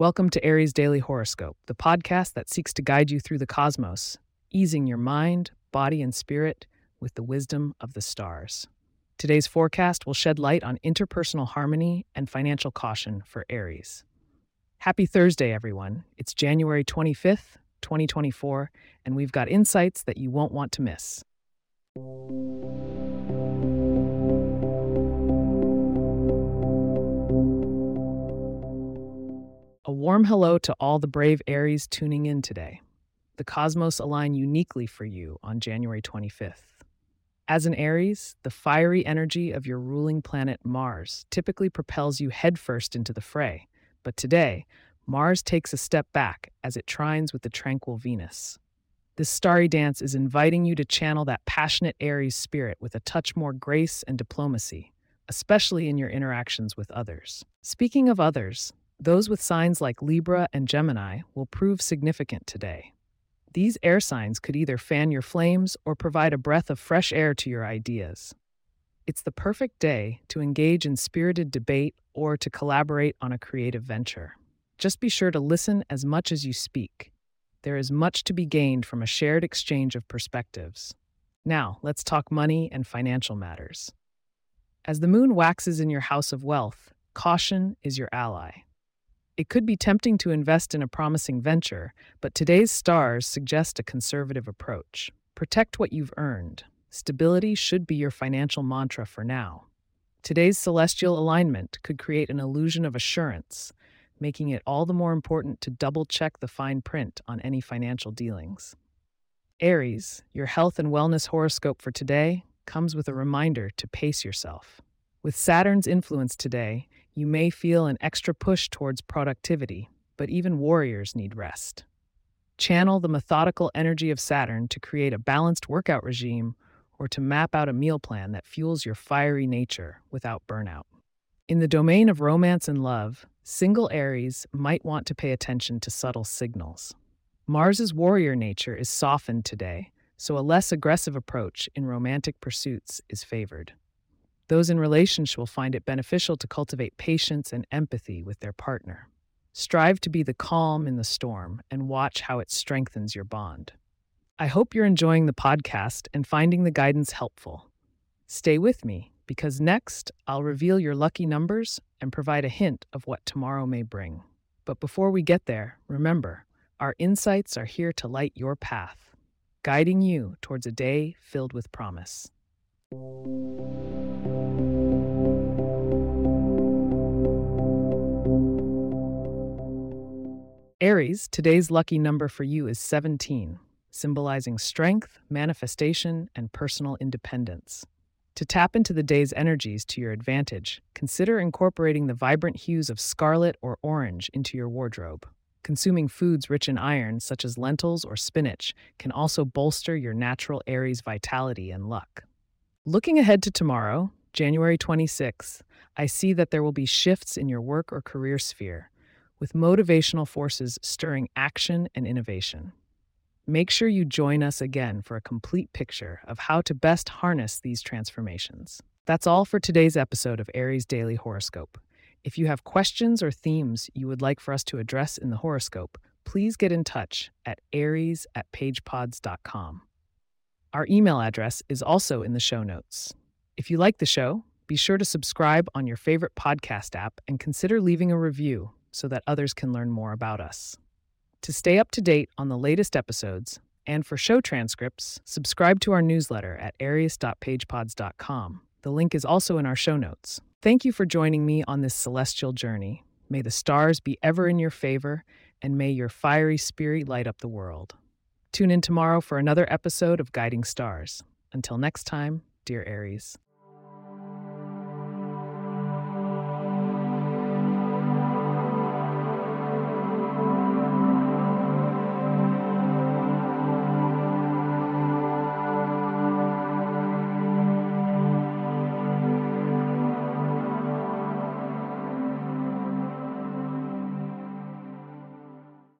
Welcome to Aries Daily Horoscope, the podcast that seeks to guide you through the cosmos, easing your mind, body, and spirit with the wisdom of the stars. Today's forecast will shed light on interpersonal harmony and financial caution for Aries. Happy Thursday, everyone. It's January 25th, 2024, and we've got insights that you won't want to miss. A warm hello to all the brave Aries tuning in today. The cosmos align uniquely for you on January 25th. As an Aries, the fiery energy of your ruling planet Mars typically propels you headfirst into the fray, but today, Mars takes a step back as it trines with the tranquil Venus. This starry dance is inviting you to channel that passionate Aries spirit with a touch more grace and diplomacy, especially in your interactions with others. Speaking of others, those with signs like Libra and Gemini will prove significant today. These air signs could either fan your flames or provide a breath of fresh air to your ideas. It's the perfect day to engage in spirited debate or to collaborate on a creative venture. Just be sure to listen as much as you speak. There is much to be gained from a shared exchange of perspectives. Now, let's talk money and financial matters. As the moon waxes in your house of wealth, caution is your ally. It could be tempting to invest in a promising venture, but today's stars suggest a conservative approach. Protect what you've earned. Stability should be your financial mantra for now. Today's celestial alignment could create an illusion of assurance, making it all the more important to double check the fine print on any financial dealings. Aries, your health and wellness horoscope for today comes with a reminder to pace yourself. With Saturn's influence today, you may feel an extra push towards productivity, but even warriors need rest. Channel the methodical energy of Saturn to create a balanced workout regime or to map out a meal plan that fuels your fiery nature without burnout. In the domain of romance and love, single Aries might want to pay attention to subtle signals. Mars's warrior nature is softened today, so a less aggressive approach in romantic pursuits is favored. Those in relationship will find it beneficial to cultivate patience and empathy with their partner. Strive to be the calm in the storm and watch how it strengthens your bond. I hope you're enjoying the podcast and finding the guidance helpful. Stay with me because next I'll reveal your lucky numbers and provide a hint of what tomorrow may bring. But before we get there, remember, our insights are here to light your path, guiding you towards a day filled with promise. Aries, today's lucky number for you is 17, symbolizing strength, manifestation, and personal independence. To tap into the day's energies to your advantage, consider incorporating the vibrant hues of scarlet or orange into your wardrobe. Consuming foods rich in iron, such as lentils or spinach, can also bolster your natural Aries vitality and luck. Looking ahead to tomorrow, January 26, I see that there will be shifts in your work or career sphere with motivational forces stirring action and innovation. Make sure you join us again for a complete picture of how to best harness these transformations. That's all for today's episode of Aries Daily Horoscope. If you have questions or themes you would like for us to address in the horoscope, please get in touch at aries at pagepods.com. Our email address is also in the show notes. If you like the show, be sure to subscribe on your favorite podcast app and consider leaving a review so that others can learn more about us. To stay up to date on the latest episodes and for show transcripts, subscribe to our newsletter at aries.pagepods.com. The link is also in our show notes. Thank you for joining me on this celestial journey. May the stars be ever in your favor, and may your fiery spirit light up the world. Tune in tomorrow for another episode of Guiding Stars. Until next time, dear Aries.